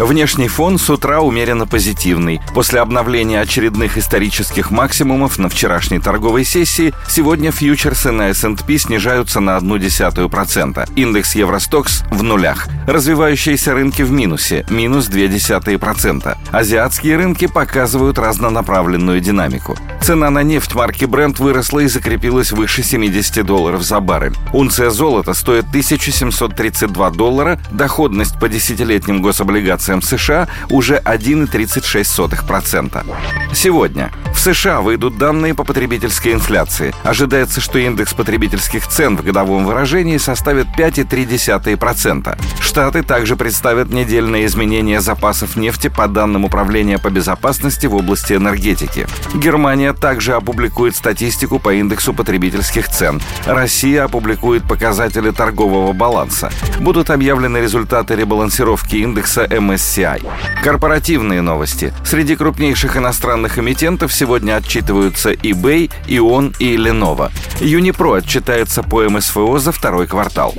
Внешний фон с утра умеренно позитивный. После обновления очередных исторических максимумов на вчерашней торговой сессии сегодня фьючерсы на S&P снижаются на процента. Индекс Евростокс в нулях. Развивающиеся рынки в минусе – минус процента. Азиатские рынки показывают разнонаправленную динамику. Цена на нефть марки Brent выросла и закрепилась выше 70 долларов за баррель. Унция золота стоит 1732 доллара, доходность по десятилетним гособлигациям акциям США уже 1,36%. Сегодня в США выйдут данные по потребительской инфляции. Ожидается, что индекс потребительских цен в годовом выражении составит 5,3%. Штаты также представят недельные изменения запасов нефти по данным Управления по безопасности в области энергетики. Германия также опубликует статистику по индексу потребительских цен. Россия опубликует показатели торгового баланса. Будут объявлены результаты ребалансировки индекса MSCI. Корпоративные новости. Среди крупнейших иностранных эмитентов сегодня отчитываются eBay, Ion и Lenovo. Unipro отчитается по МСФО за второй квартал.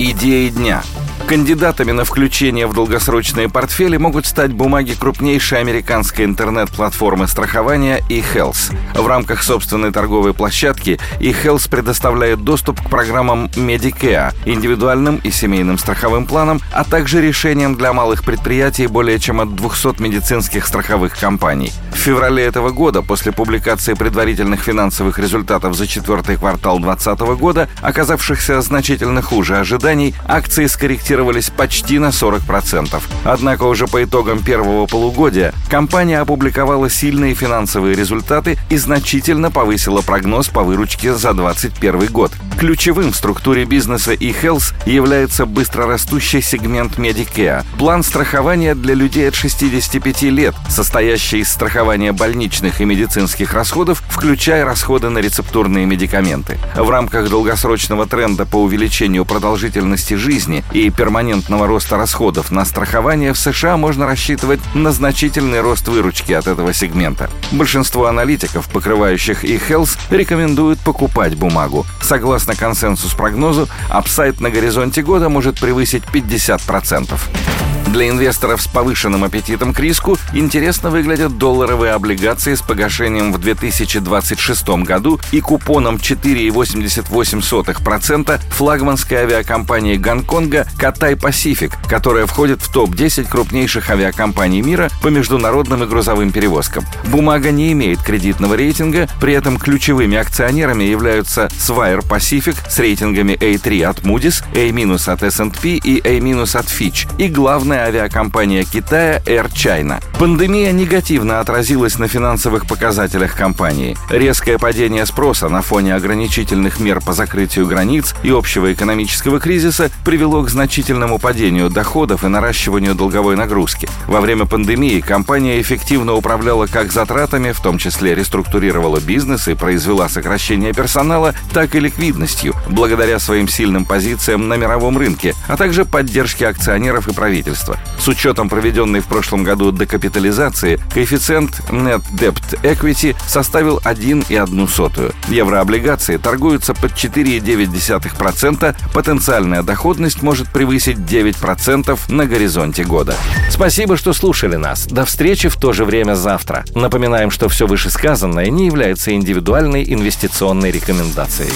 Идеи дня – Кандидатами на включение в долгосрочные портфели могут стать бумаги крупнейшей американской интернет-платформы страхования eHealth. В рамках собственной торговой площадки eHealth предоставляет доступ к программам Medicare, индивидуальным и семейным страховым планам, а также решениям для малых предприятий более чем от 200 медицинских страховых компаний. В феврале этого года, после публикации предварительных финансовых результатов за четвертый квартал 2020 года, оказавшихся значительно хуже ожиданий, акции скорректировали корректировались почти на 40%. Однако уже по итогам первого полугодия компания опубликовала сильные финансовые результаты и значительно повысила прогноз по выручке за 2021 год. Ключевым в структуре бизнеса eHealth является быстрорастущий сегмент Medicare – план страхования для людей от 65 лет, состоящий из страхования больничных и медицинских расходов, включая расходы на рецептурные медикаменты. В рамках долгосрочного тренда по увеличению продолжительности жизни и перманентного роста расходов на страхование в США можно рассчитывать на значительный рост выручки от этого сегмента. Большинство аналитиков, покрывающих eHealth, рекомендуют покупать бумагу. Согласно консенсус-прогнозу, апсайт на горизонте года может превысить 50%. Для инвесторов с повышенным аппетитом к риску интересно выглядят долларовые облигации с погашением в 2026 году и купоном 4,88% флагманской авиакомпании Гонконга Катай Пасифик, которая входит в топ-10 крупнейших авиакомпаний мира по международным и грузовым перевозкам. Бумага не имеет кредитного рейтинга, при этом ключевыми акционерами являются Swire Pacific с рейтингами A3 от Moody's, A- от S&P и A- от Fitch и главная авиакомпания Китая Air China. Пандемия негативно отразилась на финансовых показателях компании. Резкое падение спроса на фоне ограничительных мер по закрытию границ и общего экономического кризиса привело к значительному падению доходов и наращиванию долговой нагрузки. Во время пандемии компания эффективно управляла как затратами, в том числе реструктурировала бизнес и произвела сокращение персонала, так и ликвидностью, благодаря своим сильным позициям на мировом рынке, а также поддержке акционеров и правительства государства. С учетом проведенной в прошлом году декапитализации, коэффициент Net Debt Equity составил 1,1. Еврооблигации торгуются под 4,9%, потенциальная доходность может превысить 9% на горизонте года. Спасибо, что слушали нас. До встречи в то же время завтра. Напоминаем, что все вышесказанное не является индивидуальной инвестиционной рекомендацией.